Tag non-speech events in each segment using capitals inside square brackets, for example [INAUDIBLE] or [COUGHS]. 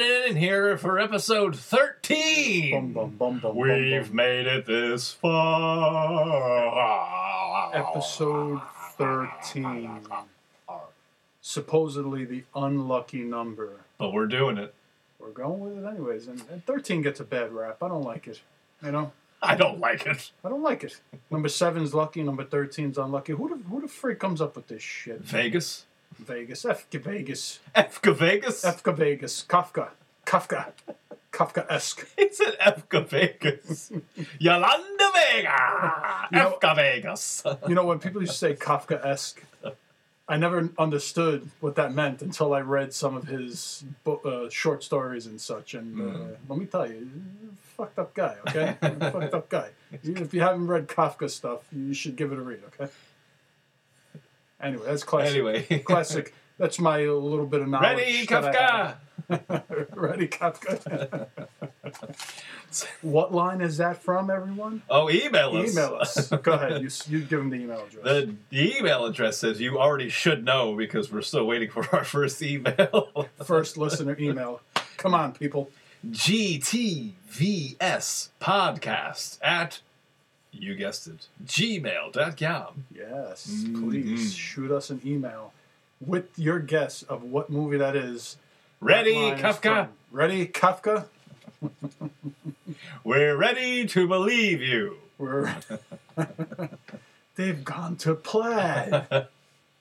It in here for episode 13. Bum, bum, bum, We've made it this far. Episode 13. Supposedly the unlucky number. But we're doing it. We're going with it anyways. And, and 13 gets a bad rap. I don't like it. You know? I don't like it. I don't like it. Number seven's lucky, number 13's unlucky. Who the, who the freak comes up with this shit? Vegas? Vegas. F Vegas. Efka Vegas? Efka Vegas. Kafka. Kafka. Kafka esque. [LAUGHS] He said Efka Vegas. [LAUGHS] Yolanda Vega. You know- Efka Vegas. [LAUGHS] You know, when people used to say Kafka esque, I never understood what that meant until I read some of his bo- uh, short stories and such. And uh, let me tell you, fucked up guy, okay? Fucked up guy. If you haven't read Kafka stuff, you should give it a read, okay? Anyway, that's classic. Anyway. [LAUGHS] classic. That's my little bit of knowledge. Ready, Kafka? [LAUGHS] Ready, Kafka. [LAUGHS] what line is that from, everyone? Oh, email us. Email us. Go ahead. You, you give them the email address. The, the email address says you already should know because we're still waiting for our first email. First listener email. Come on, people. GTVS podcast at, you guessed it, gmail.com. Yes, Mhm. please shoot us an email with your guess of what movie that is. Ready, that line is Kafka? Ready, Kafka? [LAUGHS] We're ready to believe you. We're [LAUGHS] they've gone to play. [LAUGHS]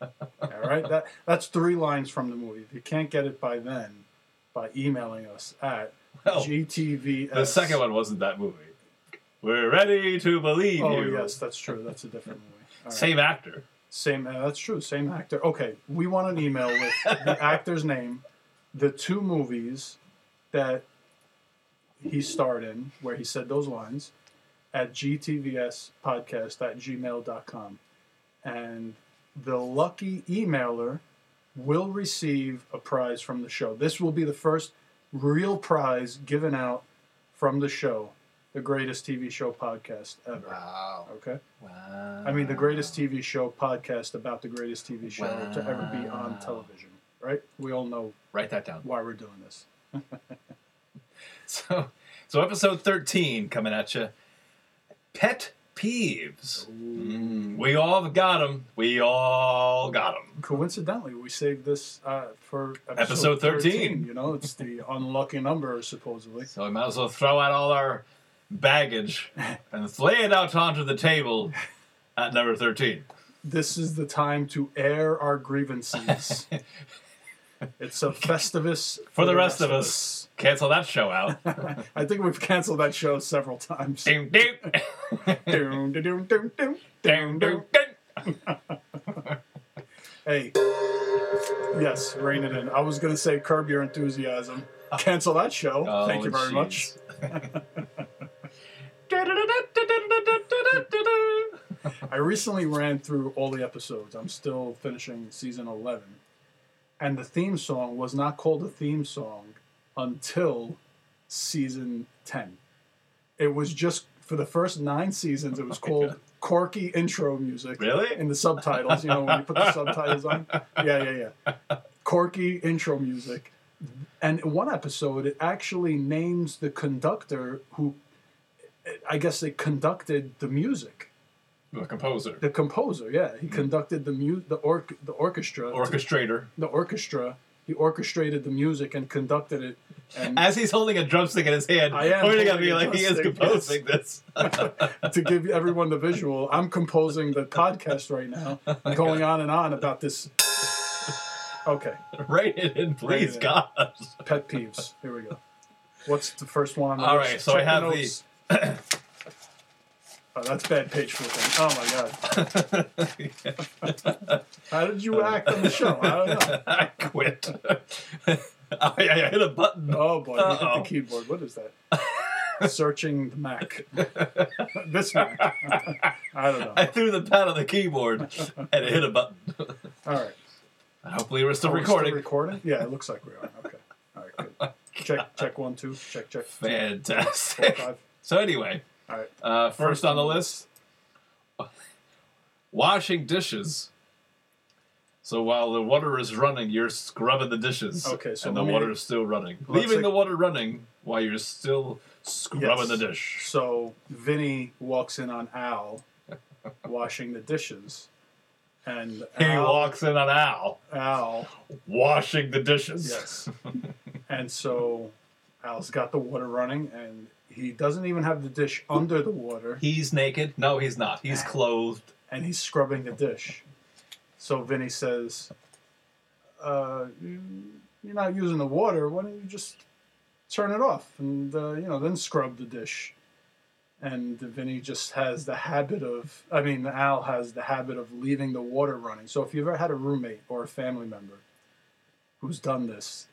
All right, that that's three lines from the movie. If you can't get it by then, by emailing us at Well, GTVS. the second one wasn't that movie. We're ready to believe Oh you. yes, that's true. That's a different movie. Right. Same actor. Same, uh, that's true. Same actor. Okay, we want an email with [LAUGHS] the actor's name, the two movies that he starred in, where he said those lines, at gtvspodcast at gmail.com. And the lucky emailer will receive a prize from the show. This will be the first real prize given out from the show, the greatest TV show podcast ever. Wow. Okay? Wow. I mean, the greatest TV show podcast about the greatest TV show to ever be on television, right? We all know Write that down. why we're doing this. [LAUGHS] So, so episode 13 coming at you. Pet peeves. Mm, we all got them. We all got them. Coincidentally, we saved this uh, for Episode 13. You know, it's the unlucky number, supposedly. So we might as well throw out all our baggage and lay it out onto the table at number 13. This is the time to air our grievances. [LAUGHS] it's a festivus For the rest of us, cancel that show out. [LAUGHS] I think we've canceled that show several times. Doom, doom. Doom, doom, doom, doom, doom, Doom, doom, doom. Hey, yes, rein it in. I was going to say curb your enthusiasm. Oh. Cancel that show. Oh, Thank you very jeez. much. [LAUGHS] I recently ran through all the episodes. I'm still finishing season 11. And the theme song was not called a theme song until season 10. It was just for the first nine seasons, it was called. Corky Intro Music. Really? In the subtitles, you know, when you put the subtitles on. Yeah, yeah, yeah. Corky Intro Music. And in one episode, it actually names the conductor who, I guess, they conducted the music. The composer, The composer, yeah, he mm-hmm. conducted the mu- the or- the orchestra, orchestrator. the orchestra. He orchestrated the music and conducted it. And As he's holding a drumstick in his hand, I am pointing at me like he is composing this. [LAUGHS] to give everyone the visual, I'm composing the podcast right now, [LAUGHS] going on and on about this. Okay, Write it in, please, it in. God. pet peeves. Here we go. What's the first one on the All list? right, so I have the- notes. [COUGHS] Oh, that's bad page flipping. Oh my god! [LAUGHS] How did you act on the show? I don't know. [LAUGHS] I quit. [LAUGHS] I, I hit a button. Oh boy, you hit the keyboard. What is that? Searching the Mac. this Mac. I don't know. I threw the pad on the keyboard and it hit a button. All right. Hopefully, we're still Are we recording. recording? Yeah, it looks like we are. Okay. All right. Good. Check. Check one, two. Check. Check. Four, Fantastic. five. So anyway, right. uh, first First on the list, [LAUGHS] washing dishes So while the water is running, you're scrubbing the dishes. Okay, so and the me- water is still running, leaving say- the water running while you're still scrubbing Yes. the dish. So Vinny walks in on Al [LAUGHS] washing the dishes, and He Al, walks in on Al Al washing the dishes. Yes. [LAUGHS] and so Al's got the water running, and he doesn't even have the dish under the water, He's naked. No, he's not. He's clothed. and he's scrubbing the dish. So Vinny says, uh, you- "You're not using the water. Why don't you just turn it off and uh, you know then scrub the dish?" And Vinny just has the habit of, I mean, Al has the habit of leaving the water running. So if you've ever had a roommate or a family member who's done this,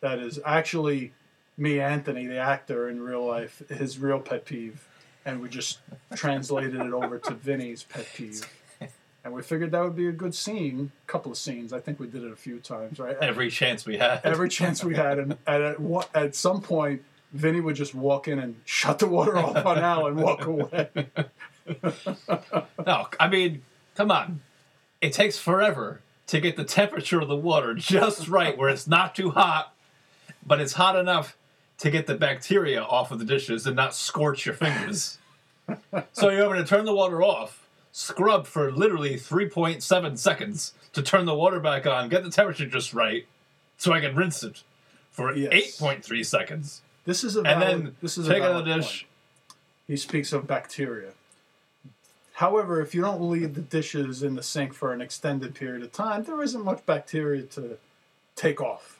that is actually me, Anthony, the actor in real life, his real pet peeve. And we just translated it over to Vinny's pet peeve. And we figured that would be a good scene, a couple of scenes. I think we did it a few times, right? Every chance we had. Every chance we had, and, at, at some point, Vinny would just walk in and shut the water off on Al and walk away. No, I mean, come on. It takes forever to get the temperature of the water just right where it's not too hot, but it's hot enough to get the bacteria off of the dishes and not scorch your fingers. [LAUGHS] so you're going to turn the water off, scrub for literally 3.7 seconds to turn the water back on, get the temperature just right, so I can rinse it for Yes. 8.3 seconds. This is a And then this is a take out the dish. point. He speaks of bacteria. However, if you don't leave the dishes in the sink for an extended period of time, there isn't much bacteria to take off.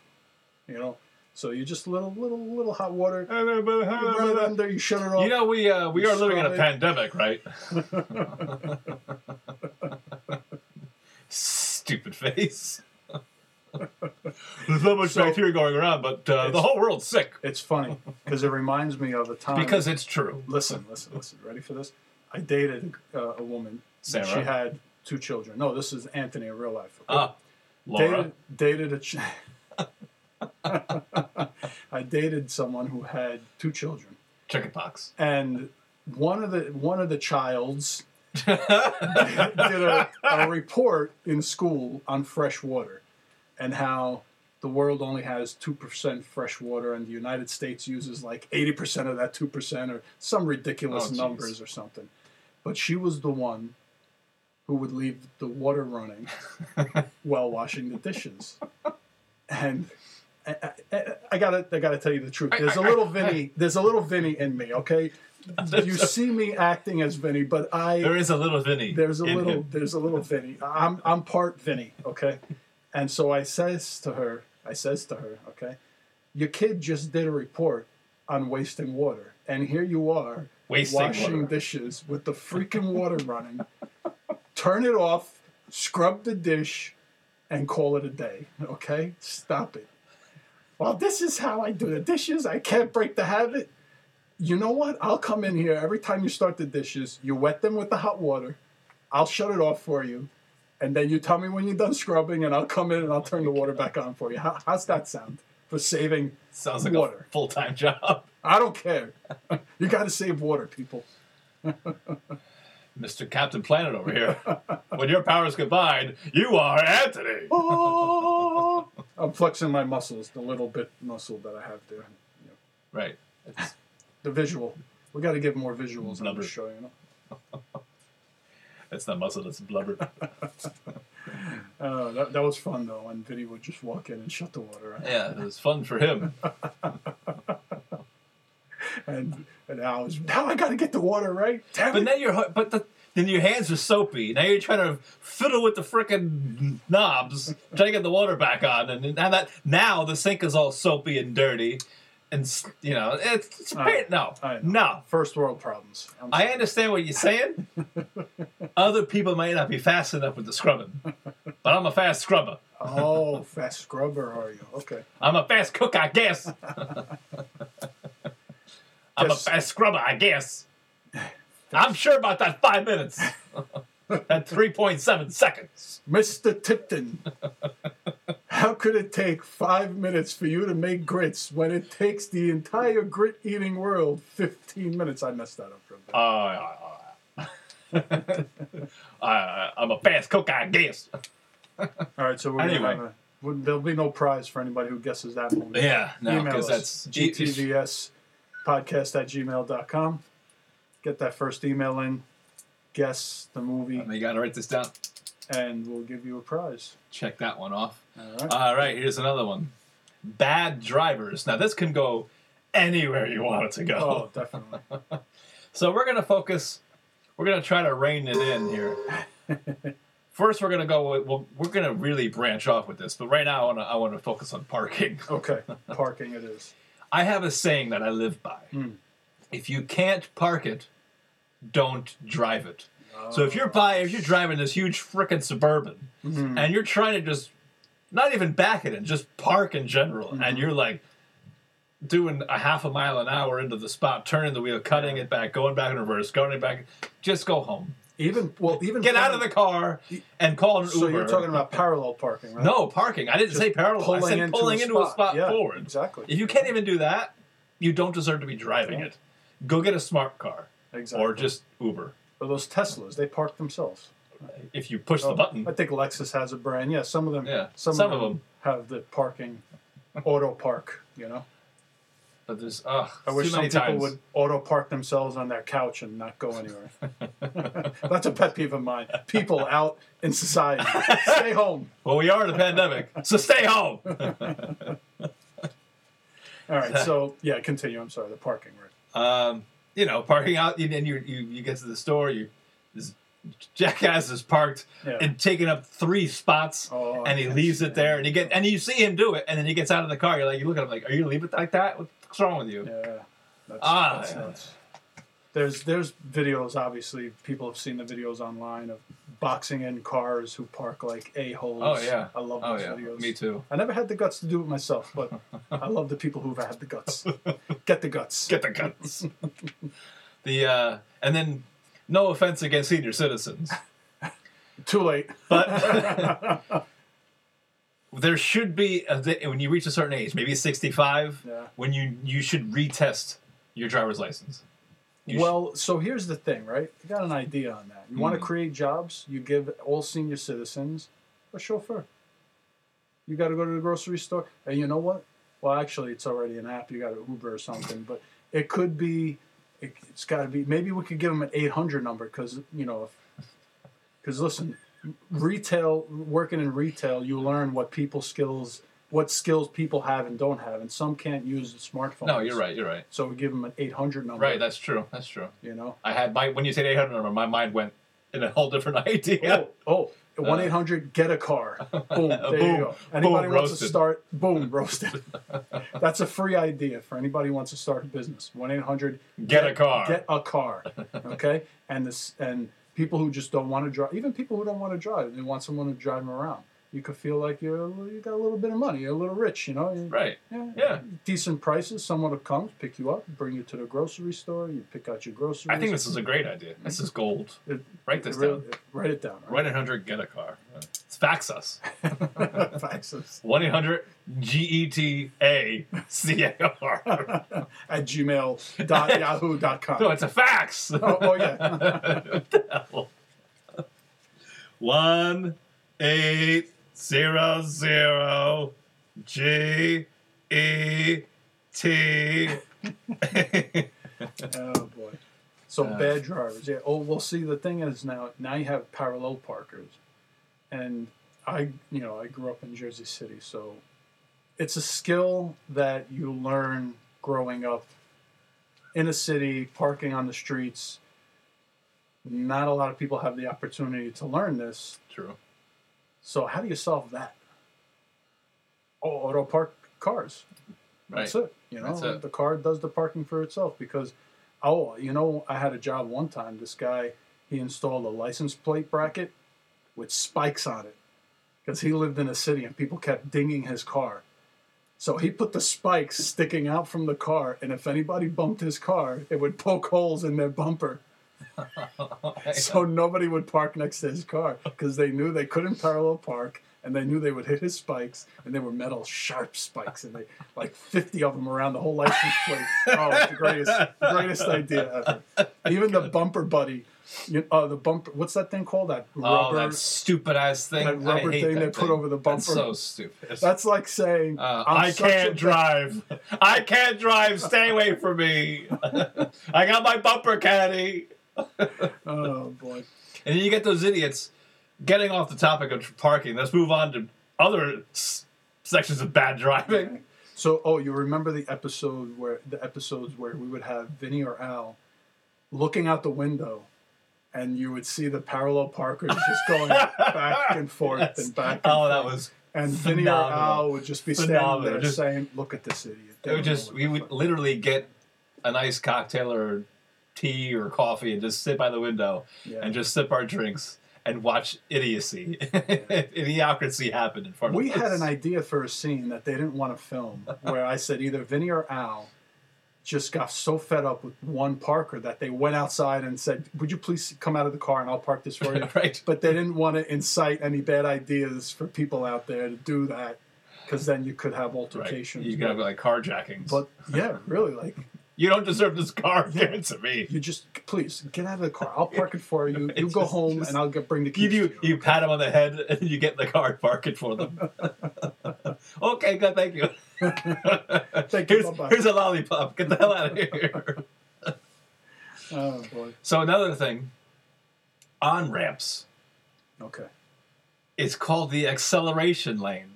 You know, so you just little little little hot water. You run it under, you shut it off. You know, we uh, we are living in a pandemic, right? [LAUGHS] Stupid face. There's not much So- bacteria going around, but uh, the It's- whole world's sick it's funny because it reminds me of a time. because it's true. listen, listen, listen. Ready for this? I dated uh, a woman. Sarah? She had two children. No, this is Anthony in real life. okay? Ah, Laura. dated, dated a. Ch- [LAUGHS] [LAUGHS] I dated someone who had two children, Chickenpox. and one of the one of the childs [LAUGHS] did a, a report in school on fresh water, and how the world only has two percent fresh water, and the United States uses like eighty percent of that two percent, or some ridiculous Oh, numbers or something. But she was the one who would leave the water running [LAUGHS] while washing the dishes. And I, I, I gotta, I gotta tell you the truth. There's a little Vinny. There's a little Vinny in me. Okay, you [LAUGHS] see me acting as Vinny, but I There is a little Vinny. there's a in little, him. there's a little Vinny. I'm, I'm part Vinny. Okay, and so I says to her, I says to her, okay, your kid just did a report on wasting water, and here you are Wasting washing water. dishes with the freaking water running. Turn it off, scrub the dish, and call it a day. Okay? Stop it. Well, this is how I do the dishes. I can't break the habit. You know what? I'll come in here every time you start the dishes. You wet them with the hot water. I'll shut it off for you. And then you tell me when you're done scrubbing, and I'll come in and I'll turn the water back on for you. How, how's that sound for saving? Sounds like water. a full time job. I don't care. [LAUGHS] you got to save water, people. Mr. Captain Planet over here. when your powers combine, you are Anthony. [LAUGHS] Oh, I'm flexing my muscles, the little bit muscle that I have there. You know, Right. It's, the visual. We got to give more visuals on Blubber. the show, you know. [LAUGHS] it's not muscle, That's blubber. [LAUGHS] Uh, that, that was fun though, when Vinny would just walk in and shut the water on. Yeah, it was fun for him. [LAUGHS] And and Al was now I got to get the water right. Damn But it. now your but the, then your hands are soapy. Now you're trying to fiddle with the frickin' knobs, trying to get the water back on, and now that now the sink is all soapy and dirty, and you know it's, it's pain- no know. no. First world problems. I understand what you're saying. [LAUGHS] Other people might not be fast enough with the scrubbing, but I'm a fast scrubber. Oh, fast scrubber are you? Okay. I'm a fast cook, I guess. [LAUGHS] I'm a fast scrubber, I guess. I'm sure about that five minutes. [LAUGHS] that 3.7 seconds. Mr. Tipton, how could it take five minutes for you to make grits when it takes the entire grit eating world 15 minutes? I messed that up real bad. Uh, uh, uh, I'm a fast cook, I guess. All right, so we're Anyway. gonna there'll be no prize for anybody who guesses that movie. Yeah, no, because us, that's gtvs podcast at gmail.com. Get that first email in, guess the movie, You got to write this down. and we'll give you a prize. Check that one off. All right. All right, here's another one. Bad drivers. Now this can go anywhere you want it to go. oh, definitely. [LAUGHS] So we're gonna focus. We're gonna try to rein it in here. [LAUGHS] First, we're gonna go. with- Well, we're gonna really branch off with this, but right now I want to. I want to focus on parking. Okay, [LAUGHS] parking it is. I have a saying that I live by. Hmm. If you can't park it, don't drive it. So if you're by, if you're driving this huge frickin' suburban, Mhm. and you're trying to just not even back it in, just park in general, and you're like doing a half a mile an hour into the spot, turning the wheel, cutting it back, going back in reverse, going it back, just go home. even well, even Get out of the car and call an So Uber. you're talking about parallel parking, right? no parking. I didn't Just say parallel. I said into pulling a into a spot. spot Yeah, forward. exactly. If you can't even do that, you don't deserve to be driving Yeah. it. Go get a smart car Exactly. or just Uber. Or those Teslas, they park themselves. If you push the Oh, button. I think Lexus has a brand. Yeah, some of them. Yeah, some, some of of them have the parking, auto park. You know, But there's ugh, I wish some people times. would auto park themselves on their couch and not go [LAUGHS] anywhere. [LAUGHS] That's a pet peeve of mine. People out in society, stay home. Well, we are in a pandemic, so stay home. [LAUGHS] All right, so yeah, continue. I'm sorry, the parking, right? Um, you know, parking out, and then you, you you get to the store. You this jackass is parked Yeah. and taking up three spots, Oh, and he yes, leaves it yeah. there, and you get and you see him do it, and then he gets out of the car. You're like, you look at him like, are you gonna leave it like that? What's wrong with you? Yeah, that's, Ah, that's. There's there's videos. Obviously, people have seen the videos online of boxing in cars who park like a holes. Oh yeah. I love Oh those yeah. videos. Me too. I never had the guts to do it myself, but I love the people who've had the guts. Get the guts. [LAUGHS] Get the guts. the uh, and then no offense against senior citizens, Too late. but [LAUGHS] there should be a, when you reach a certain age, maybe 65, Yeah. when you you should retest your driver's license. You well, so here's the thing, right? You got an idea on that. You want to Mm. create jobs, you give all senior citizens a chauffeur. You got to go to the grocery store. And you know what? Well, actually, it's already an app. You got an Uber or something. But it could be, it, it's got to be, maybe we could give them an 800 number because, you know, because listen, retail, working in retail, you learn what people skills, what skills people have and don't have. And some can't use the smartphone. no, you're right. You're right. So we give them an 800 number. Right. That's true. That's true. you know? I had my when you said 800 number, my mind went in a whole different [LAUGHS] idea. Oh, oh, uh, one eight hundred get a car. [LAUGHS] Boom, there Boom, you go. Anybody boom, wants to start? Boom, [LAUGHS] roasted. That's a free idea for anybody who wants to start a business. One eight hundred Get a car. Get a car. Okay, and this and people who just don't want to drive, even people who don't want to drive, they want someone to drive them around. You could feel like you're you got a little bit of money, you're a little rich, you know. You- Right. Yeah, Yeah. Decent prices. Someone will come, pick you up, bring you to the grocery store. You pick out your groceries. I think this is a great idea. This is gold. It- Write this really- down. Write it down. One eight hundred get a car. It's fax us. [LAUGHS] Faxes. One eight hundred G E T A C A R. [LAUGHS] at gmail.yahoo.com. [LAUGHS] No, it's a fax. Oh, oh, yeah. What the hell? One eight zero zero G E T. Oh boy. So Uh, bad drivers. Yeah. Oh well see the thing is now now you have parallel parkers. And I you know, I grew up in Jersey City, so it's a skill that you learn growing up in a city, parking on the streets. Not a lot of people have the opportunity to learn this. True. So how do you solve that? Oh, auto park cars. Right. That's it. You know, it. the car does the parking for itself because, oh, you know, I had a job one time. This guy, he installed a license plate bracket with spikes on it because he lived in a city and people kept dinging his car. So he put the spikes sticking out from the car, and if anybody bumped his car, it would poke holes in their bumper. [LAUGHS] So nobody would park next to his car because they knew they couldn't parallel park, and they knew they would hit his spikes, and they were metal sharp spikes, and they like fifty of them around the whole license plate. Oh, it's the greatest, greatest idea ever. Even the bumper buddy You, uh, the bumper. What's that thing called? That Oh, that stupid ass thing. that I rubber hate thing that they put thing. over the That's bumper. so stupid. That's like saying Uh, I'm I such a can't drive. I can't drive. Stay away from me. [LAUGHS] I got my bumper caddy. [LAUGHS] Oh boy. And then you get those idiots getting off the topic of parking. Let's move on to other s- sections of bad driving. [LAUGHS] So, oh, you remember the episode where the episodes where we would have Vinny or Al looking out the window, and you would see the parallel parkers just going [LAUGHS] back and forth Yes. and back. And Oh, that was. And Vinny or. Al would just be standing there Just- saying, "Look at this idiot." They It would just we would literally get a nice cocktail or tea or coffee and just sit by the window Yeah. and just sip our drinks and watch idiocy, [LAUGHS] idiocracy happen in front We of us. We had an idea for a scene that they didn't want to film, where I said either Vinny or Al just got so fed up with one Parker that they went outside and said, "Would you please come out of the car and I'll park this for you?" [LAUGHS] right. but they didn't want to incite any bad ideas for people out there to do that because then you could have Right. altercations. You have like carjackings. but yeah, really, like you don't deserve this car. [LAUGHS] Give it to me. you just please get out of the car. I'll park it for you. You go [LAUGHS] home just- and I'll get, bring the You keys. do. to You pat him on the head and you get in the car and park it for them. [LAUGHS] okay, good. Thank you. Thank you, here's, bye-bye. here's a lollipop. Get the hell out of here. Oh boy. so another thing, on ramps. Okay. It's called the acceleration lane.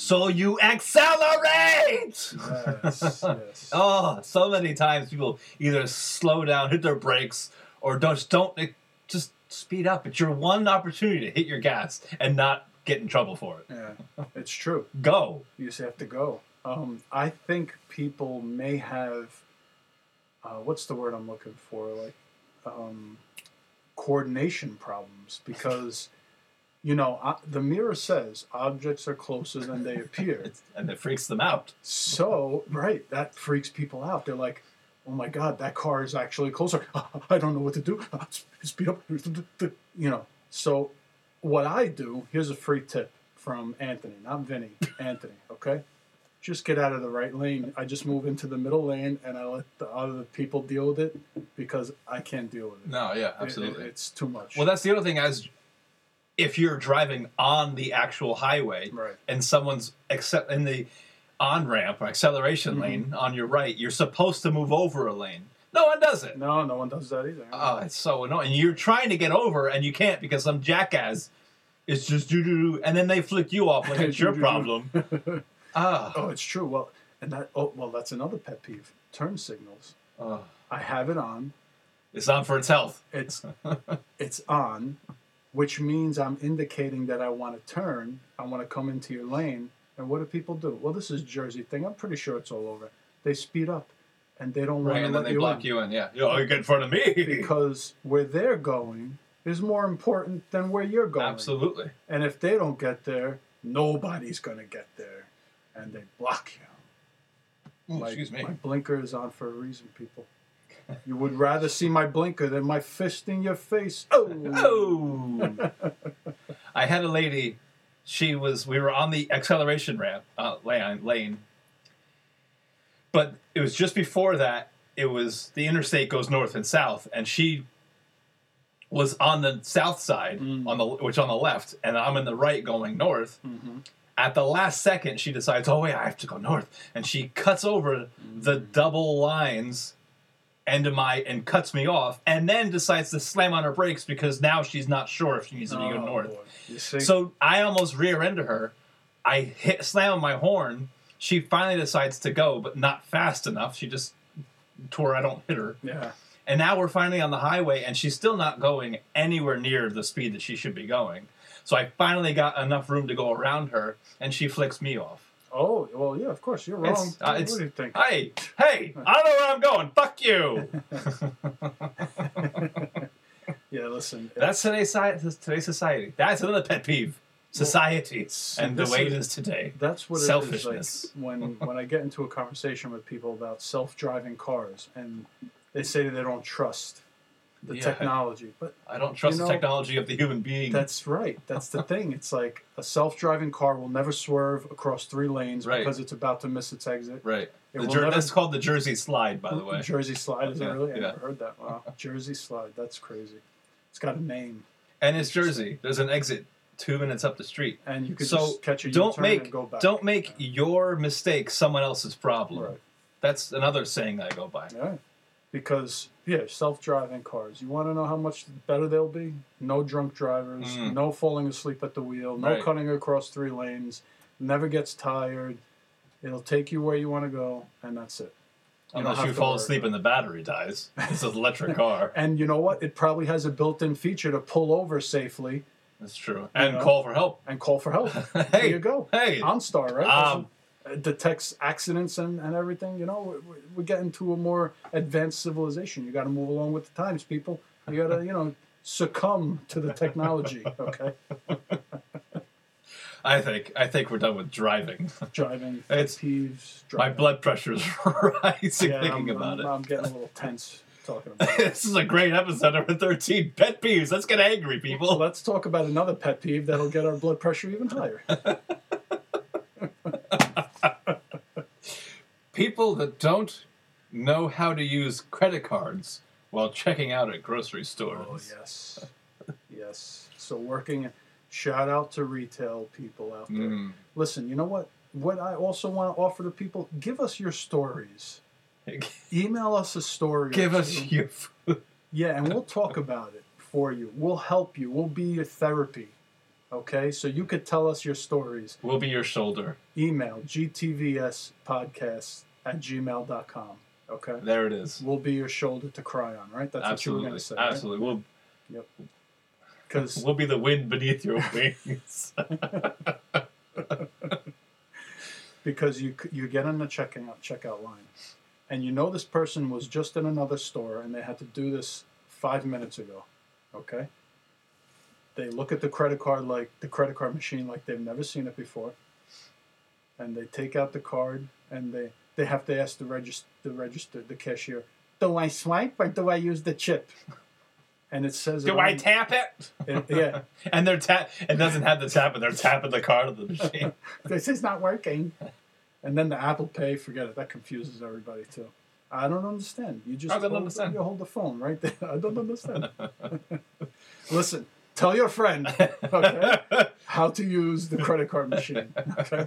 So you accelerate. yes. yes. [LAUGHS] Oh, so many times people either slow down, hit their brakes, or don't don't just speed up. It's your one opportunity to hit your gas and not get in trouble for it. Yeah, it's true. Go. You just have to go. Um, I think people may have, uh, what's the word I'm looking for? Like, um, coordination problems because, you know, the mirror says objects are closer than they appear. [LAUGHS] And it freaks them out. so, right, that freaks people out. They're like, oh my God, that car is actually closer. [LAUGHS] I don't know what to do. [LAUGHS] Speed up. You know, so what I do, here's a free tip from Anthony, not Vinny, Anthony, okay? Just get out of the right lane. I just move into the middle lane and I let the other people deal with it because I can't deal with it. No, yeah, It- it- it's too much. well, that's the other thing. As if you're driving on the actual highway right. and someone's accept in the on ramp or acceleration Mhm. lane on your right, you're supposed to move over a lane. No one does it. No, no one does that either. Oh, it's so annoying. You're trying to get over and you can't because some jackass is just do do do, and then they flick you off like [LAUGHS] it's your problem. [LAUGHS] Ah, oh, it's true. Well, and that, oh, well, that's another pet peeve turn signals. oh. I have it on. it's on for its health. It's [LAUGHS] it's on, which means I'm indicating that I want to turn. I want to come into your lane. And what do people do? Well, this is Jersey thing. I'm pretty sure it's all over. They speed up, and they don't want Right, to and then let they you block in you in. Yeah, oh, you get in front of me. because where they're going is more important than where you're going. Absolutely. And if they don't get there, nobody's gonna get there, and they block you. Ooh, My- excuse me. My blinker is on for a reason, people. You would rather see my blinker than my fist in your face. Oh, Oh. I had a lady. She was. We were on the acceleration ramp uh, lane, lane, but it was just before that. It was the interstate goes north and south, and she was on the south side, Mm. on the which on the left, and I'm in the right going north. Mhm. At the last second, she decides, "Oh wait, I have to go north," and she cuts over the Mm. double lines into my and cuts me off, and then decides to slam on her brakes because now she's not sure if she needs to be Oh, north. boy. You see? So I almost rear end her. I hit slam on my horn. She finally decides to go, but not fast enough. She just tore. I don't hit her. yeah. And now we're finally on the highway, and she's still not going anywhere near the speed that she should be going. So I finally got enough room to go around her, and she flicks me off. Oh, well, yeah, of course, you're wrong. It's- uh, what do you think? Hey, hey! I know where I'm going. Fuck you. [LAUGHS] yeah, listen. That's today's society. Today's society. That's another pet peeve. Society and the way it is- today. That's what Selfishness. it is like when when I get into a conversation with people about self-driving cars, and they say that they don't trust the Yeah. technology. But I don't trust You know, the technology of the human being. that's right. That's the thing. It's like a self-driving car will never swerve across three lanes Right. because it's about to miss its exit. right. It Jer- never- that's called the Jersey Slide, by the way. Jersey Slide, is it Yeah, really? I yeah. never heard that. Wow. [LAUGHS] Jersey Slide, that's crazy. It's got a name. And it's Jersey. There's an exit two minutes up the street. And you could So just catch a don't U-turn make and go back. don't make your mistake someone else's problem. Right. That's another saying I go by. Yeah. Because, yeah, self driving cars. You want to know how much better they'll be? No drunk drivers, Mm. no falling asleep at the wheel, no Right. cutting across three lanes, never gets tired. It'll take you where you want to go, and that's it. You Unless you fall asleep and the battery dies. It's an electric car. [LAUGHS] And you know what? It probably has a built in feature to pull over safely That's true. And know? call for help. and call for help. [LAUGHS] there you go. hey. OnStar, right? Um, It detects accidents and, and everything. You know, we're, we're getting to a more advanced civilization. You got to move along with the times, people. You got to, you know, succumb to the technology. [LAUGHS] Okay, I think I think we're done with driving. driving [LAUGHS] It's- peeves. My Driving. blood pressure's [LAUGHS] rising Yeah, thinking I'm, about I'm, it. I'm getting a little tense talking about it. this is a great episode number 13 pet peeves let's get angry people let's talk about another pet peeve that'll get our blood pressure even higher. People that don't know how to use credit cards while checking out at grocery stores Oh yes, [LAUGHS] yes. So working. Shout out to retail people out there. Mm. Listen, you know what? What I also want to offer to people: give us your stories. [LAUGHS] Email us a story. give us your Yeah, and we'll talk about it for you. We'll help you. We'll be your therapy. Okay, so you could tell us your stories. we'll be your shoulder Email gtvspodcast at gmail.com. Okay, there it is we'll be your shoulder to cry on. Right? That's what you were going to say. absolutely we'll, yep. Because [LAUGHS] we'll be the wind beneath your wings [LAUGHS] because you you get on the checking out checkout line, and you know this person was just in another store and they had to do this five minutes ago. Okay. They look at the credit card like the credit card machine like they've never seen it before, and they take out the card and they they have to ask the register the register the cashier, do I swipe or do I use the chip? [LAUGHS] And it says it do i on- tap it it- yeah. [LAUGHS] and they're tap it doesn't have the tap but they're tapping the card of the machine [LAUGHS] this is not working. And then the Apple Pay, forget it. That confuses everybody too. I don't understand. You just I don't hold, understand. You hold the phone right there. I don't understand. Listen, tell your friend okay, [LAUGHS] how to use the credit card machine. Okay,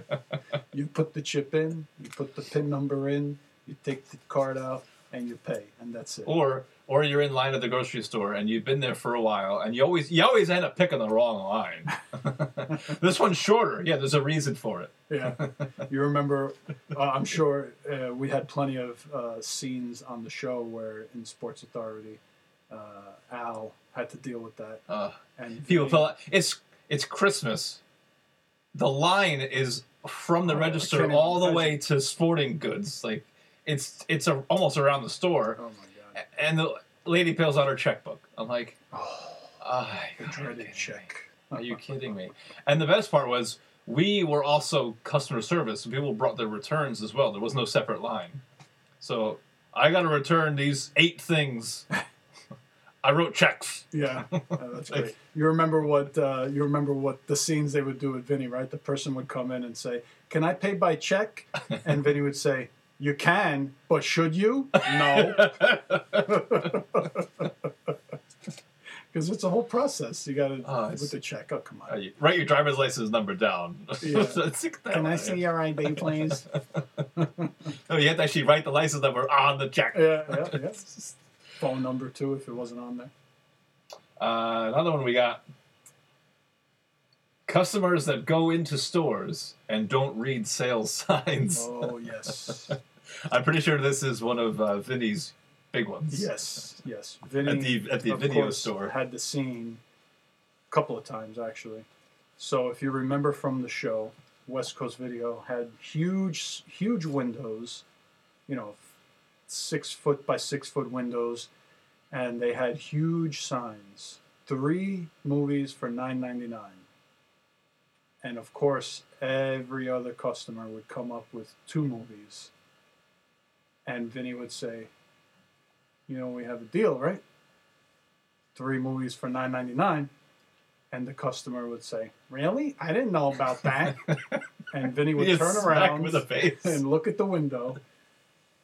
you put the chip in, you put the PIN number in, you take the card out, and you pay, and that's it. or or you're in line at the grocery store and you've been there for a while and you always you always end up picking the wrong line. [LAUGHS] this one's shorter. Yeah, there's a reason for it. Yeah, you remember? Uh, I'm sure uh, we had plenty of uh, scenes on the show where in Sports Authority, uh, Al had to deal with that, Uh, and people fill out. It's it's Christmas. The line is from the Oh, register all the imagine. way to sporting goods. Like it's it's a, almost around the store, Oh my god! and the lady pulls out her checkbook. I'm like, Oh, oh dreaded check. Are you kidding me? And the best part was we were also customer service. People brought their returns as well. There was no separate line. So I got to return these eight things. [LAUGHS] I wrote checks. Yeah, [LAUGHS] uh, that's great. You remember what uh, you remember what the scenes they would do with Vinny, right? The person would come in and say, "Can I pay by check?" [LAUGHS] And Vinny would say, "You can, but should you?" No, [LAUGHS] because it's a whole process. You got to Oh, with the check. Oh, come Uh, on. you- Write your driver's license number down. Yeah. Can I see your ID, please? No, you have to actually write the license number on the check. yeah, yeah, yeah. Phone number too, if it wasn't on there. Uh, another one we got. Customers that go into stores and don't read sales [LAUGHS] signs. Oh yes, [LAUGHS] I'm pretty sure this is one of uh, Vinny's big ones. yes, yes. Vinny At the at the of video course, store. had the scene a couple of times actually. So if you remember from the show, West Coast Video had huge, huge windows, you know, six foot by six foot windows, and they had huge signs. Three movies for nine ninety nine. And of course, every other customer would come up with two movies. And Vinny would say, You know, we have a deal, right? three movies for nine ninety nine, and the customer would say, "Really? I didn't know about that." [LAUGHS] and Vinny would turn around him in face. and look at the window,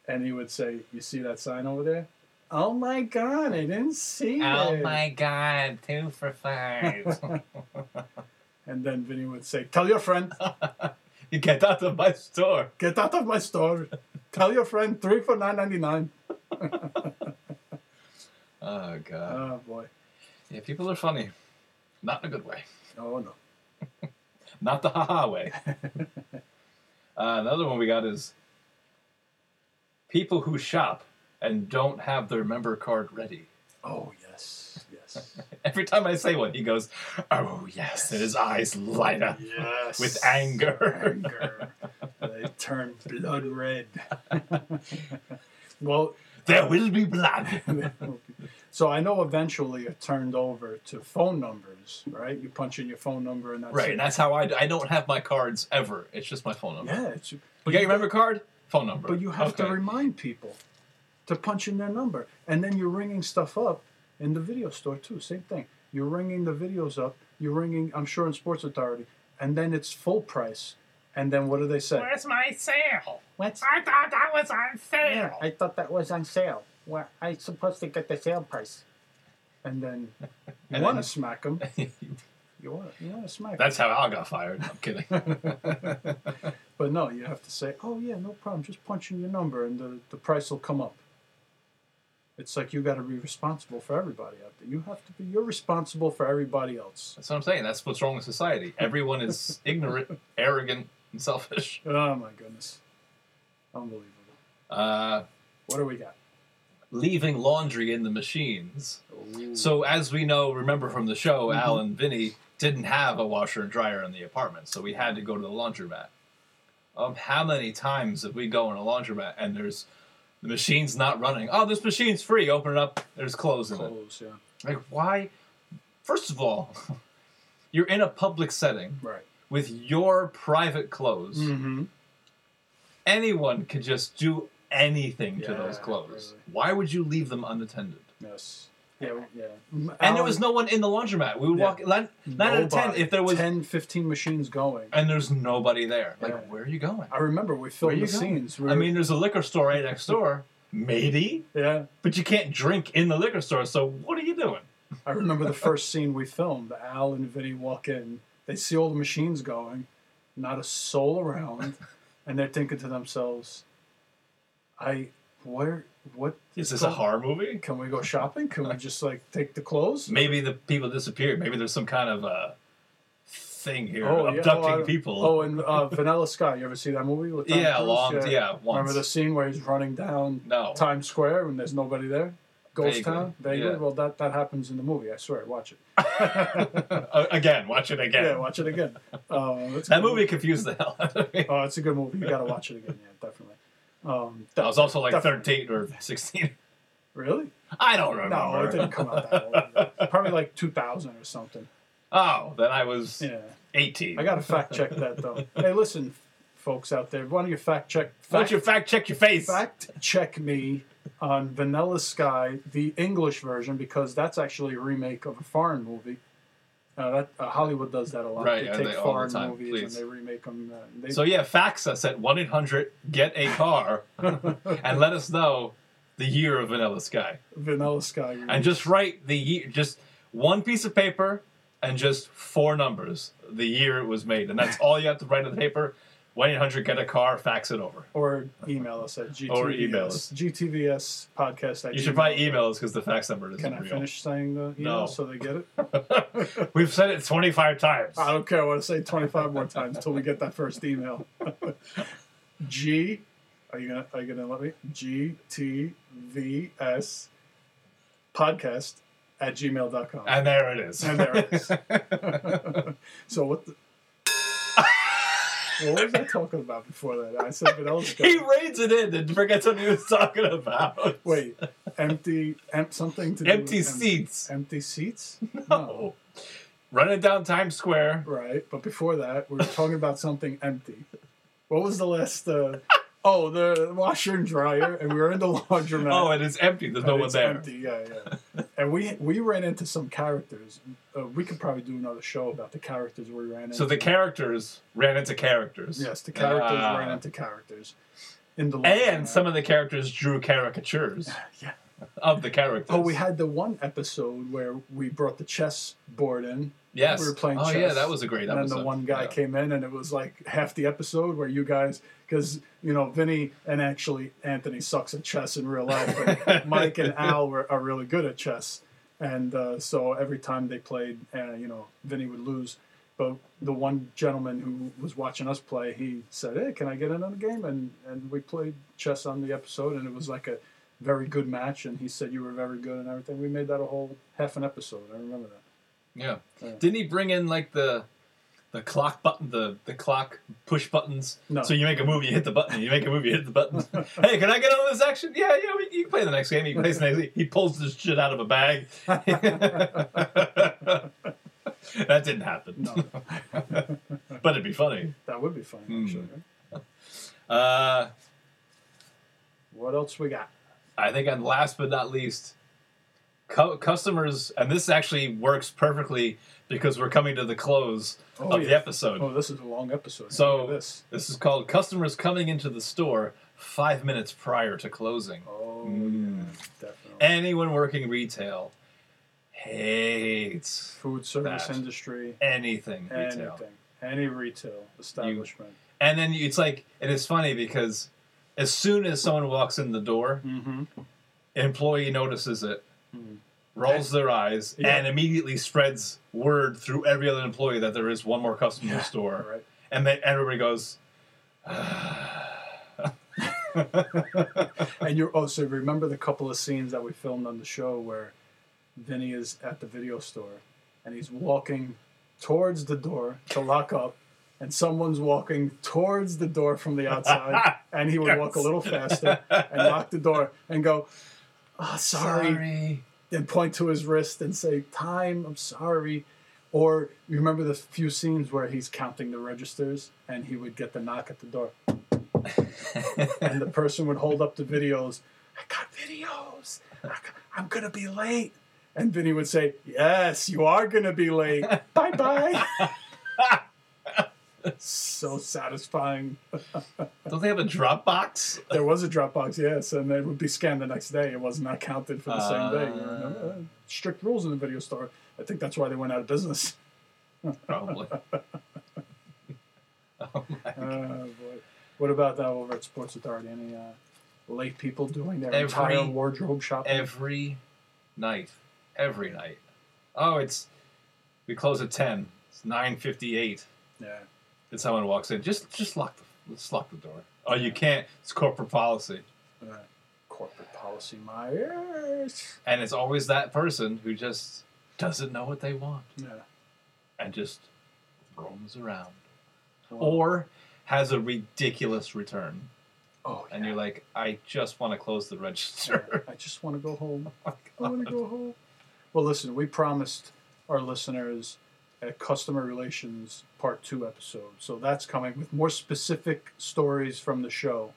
and he would say, "You see that sign over there? Oh my God, I didn't see Oh it." Oh my god, two for five. [LAUGHS] And then Vinny would say, "Tell your friend, [LAUGHS] you get out of my store. get out of my store. Tell your friend, three for nine ninety nine. [LAUGHS] Oh god. Oh boy. yeah, people are funny. Not in a good way. Oh no. Not the haha way. uh, another one we got is people who shop and don't have their member card ready. Oh yes, yes, [LAUGHS] Every time I say one, he goes, "Oh yes," and his eyes light up yes. with anger. Anger. they turn blood red. well, there will be blood. [LAUGHS] so I know eventually it turned over to phone numbers, right? You punch in your phone number and that's right, it. and that's how I. Do. I don't have my cards ever. It's just my phone number. yeah. It's, You got your member card? Phone number. But you have to remind people to punch in their number. And then you're ringing stuff up in the video store too. Same thing. You're ringing the videos up. You're ringing, I'm sure, in Sports Authority. And then it's full price. And then what do they say? Where's my sale? What? I thought that was on sale. Yeah, I thought that was on sale. Well, I supposed to get the sale price. And then [LAUGHS] you want to smack them. [LAUGHS] You want you want to smack. That's how Al got fired. No, I'm kidding. [LAUGHS] But no, you have to say, oh yeah, no problem. Just punch in your number and the, the price will come up. It's like you got to be responsible for everybody out there. You have to be. You're responsible for everybody else. That's what I'm saying. That's what's wrong with society. Everyone is [LAUGHS] ignorant, arrogant, and selfish. Oh my goodness, unbelievable. Uh, What do we got? leaving laundry in the machines. Ooh. So, as we know, remember from the show, Mhm. Al and Vinny didn't have a washer and dryer in the apartment, so we had to go to the laundromat. Um, how many times did we go in a laundromat and there's the machine's not running? Oh, this machine's free. Open it up. There's clothes in it. clothes, yeah, Like, why? First of all, [LAUGHS] you're in a public setting right. with your private clothes. Mm-hmm. Anyone could just do anything to those clothes. really. Why would you leave them unattended? Yes. Yeah. Yeah. And there was no one in the laundromat. We would Yeah. walk nine, nine out of ten. If there was 10, 15 machines going. and there's nobody there, like Yeah. where are you going? I remember we filmed the going? scenes. We I mean, there's a liquor store right next door, maybe, yeah. but you can't drink in the liquor store. So what are you doing? I remember the first scene we filmed. Al and Vinny walk in. They see all the machines going, not a soul around, and they're thinking to themselves, "I, where, what Is this a horror movie? Can we go shopping? Can we just like take the clothes? Maybe the people disappeared. Maybe there's some kind of uh, thing here Oh, yeah. abducting Oh, I- people. Oh, and uh, Vanilla Sky. You ever see that movie with Tom yeah, Cruise? long. Yeah, once. Remember the scene where he's running down no. Times Square and there's nobody there? Ghost Vaguely, Town? Vaguely? yeah. Well, that, that happens in the movie. I swear. Watch it. [LAUGHS] Uh, again, watch it again. Yeah, watch it again. [LAUGHS] Uh, that good movie confused the hell out of me. Oh, it's a good movie. You got to watch it again. Yeah, definitely. Um, I was also like 13 or 16. [LAUGHS] really? I don't remember. No, it didn't come out that old. [LAUGHS] Probably like 2000 or something. Oh, then I was Yeah. 18. I got to fact check that though. [LAUGHS] Hey, listen, folks out there, why don't you fact check? Why don't you fact check your face? fact check me on Vanilla Sky, the English version, because that's actually a remake of a foreign movie. Uh, that uh, Hollywood does that a lot. Right, they take they- all the foreign time, movies please. and they remake them. Uh, they, So yeah, fax us at 1 800 get a car [LAUGHS] and let us know the year of Vanilla Sky. Vanilla Sky. And just write the year, just one piece of paper and just four numbers, the year it was made. And that's all you have to write on the paper. 1 800 get a car, fax it over. or email us at GTVS. Or email us. GTVS podcast. You should probably email us because the fax number isn't Can I real. finish saying the email No. so they get it? [LAUGHS] We've said it 25 times. I don't care. I want to say 25 more times until we get that first email. [LAUGHS] G, are you gonna are you gonna let me? G T V S podcast at gmail.com. And there it is. And there it is. [LAUGHS] so what the what was I talking about before that? I said Vanilla Sky. he reads it in and forgets what he was talking about. Wait, empty, em, something to do Empty with em- seats. empty seats? No. Running down Times Square. Right, but before that, we were talking about something empty. What was the last? Uh, Oh, the washer and dryer, and we were in the [LAUGHS] laundromat. Oh, and it's empty. There's no one it's there. Empty, yeah, yeah. and we we ran into some characters. Uh, we could probably do another show about the characters we ran into. So the characters ran into characters. yes, the characters Ah. ran into characters in the And some of the characters drew caricatures [LAUGHS] yeah. of the characters. Oh, we had the one episode where we brought the chess board in. Yes. we were playing oh chess. yeah, that was a great And then episode. the one guy Yeah. came in, and it was like half the episode where you guys, because you know Vinny and actually Anthony sucks at chess in real life, but [LAUGHS] Mike and Al were, are really good at chess, and uh, so every time they played, uh, you know, Vinny would lose. But the one gentleman who was watching us play, he said, "Hey, can I get in on the game?" And and we played chess on the episode, and it was like a very good match. And he said you were very good and everything. We made that a whole half an episode. I remember that. Yeah. Yeah. Didn't he bring in like the the clock button, the the clock push buttons? No. So you make a move, you hit the button. You make a move, you hit the button. [LAUGHS] hey, can I get on this action? Yeah, yeah. We, you can play the next game. He plays the next. game. He pulls this shit out of a bag. [LAUGHS] that didn't happen. No. [LAUGHS] but it'd be funny. That would be funny, Hmm. actually. right? Uh, What else we got? I think, and last but not least, cu- customers, and this actually works perfectly because we're coming to the close Oh, of the episode. Oh, this is a long episode. So- this. This is called customers coming into the store five minutes prior to closing. Oh, Mm. yeah, definitely. Anyone working retail hates Food service that. industry, anything retail. any retail establishment. And then it's like, it is funny because as soon as someone walks in the door, mm-hmm. employee notices it, Mhm. rolls their eyes, Yeah. and immediately spreads word through every other employee that there is one more customer in the store. Right. And then everybody goes, [LAUGHS] And you're oh, so remember the couple of scenes that we filmed on the show where Vinny is at the video store and he's walking towards the door to lock up, and someone's walking towards the door from the outside, [LAUGHS] and he would walk a little faster and lock the door and go, "Oh, sorry. and point to his wrist and say, "Time, I'm sorry." Or you remember the few scenes where he's counting the registers and he would get the knock at the door, [LAUGHS] and the person would hold up the videos. I got videos. I'm gonna be late. And Vinny would say, "Yes, you are gonna be late. bye bye." [LAUGHS] so satisfying. Don't they have a Dropbox? There was a Dropbox, yes, and it would be scanned the next day. It was not counted for the same day. You Uh. Strict rules in the video store. I think that's why they went out of business. Probably. [LAUGHS] oh my Uh, boy. What about that over at Sports Authority? Any uh, late people doing their Every- entire wardrobe shopping? every night, every night. Oh, it's we close at ten. It's nine fifty eight. yeah. And someone walks in. Just just lock the let's lock the door. Oh, you can't. It's corporate policy, Uh, corporate policy, my ears. and it's always that person who just doesn't know what they want Yeah. and just roams around, or has a ridiculous return, oh, and yeah. you're like, I just want to close the register. I just want to go home. [LAUGHS] Oh I want to go home. Well, listen, we promised our listeners a customer relations part two episode. So that's coming with more specific stories from the show.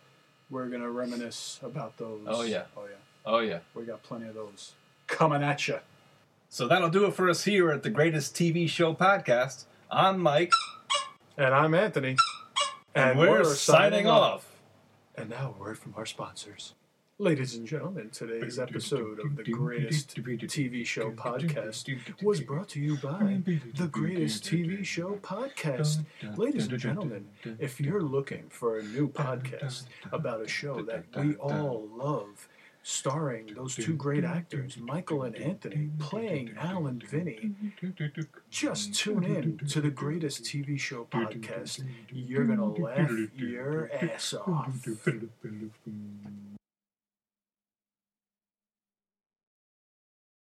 We're going to reminisce about those. Oh, yeah. Oh, yeah. oh yeah. We got plenty of those coming at you. So that'll do it for us here at the Greatest TV Show Podcast. I'm Mike, And I'm Anthony. and, we're, signing off. And now, a word from our sponsors. Ladies and gentlemen, today's episode of the Greatest TV Show Podcast was brought to you by the Greatest TV Show Podcast. Ladies and gentlemen, if you're looking for a new podcast about a show that we all love, starring those two great actors, Michael and Anthony, playing Al and Vinny, just tune in to the Greatest TV Show Podcast. You're going to laugh your ass off.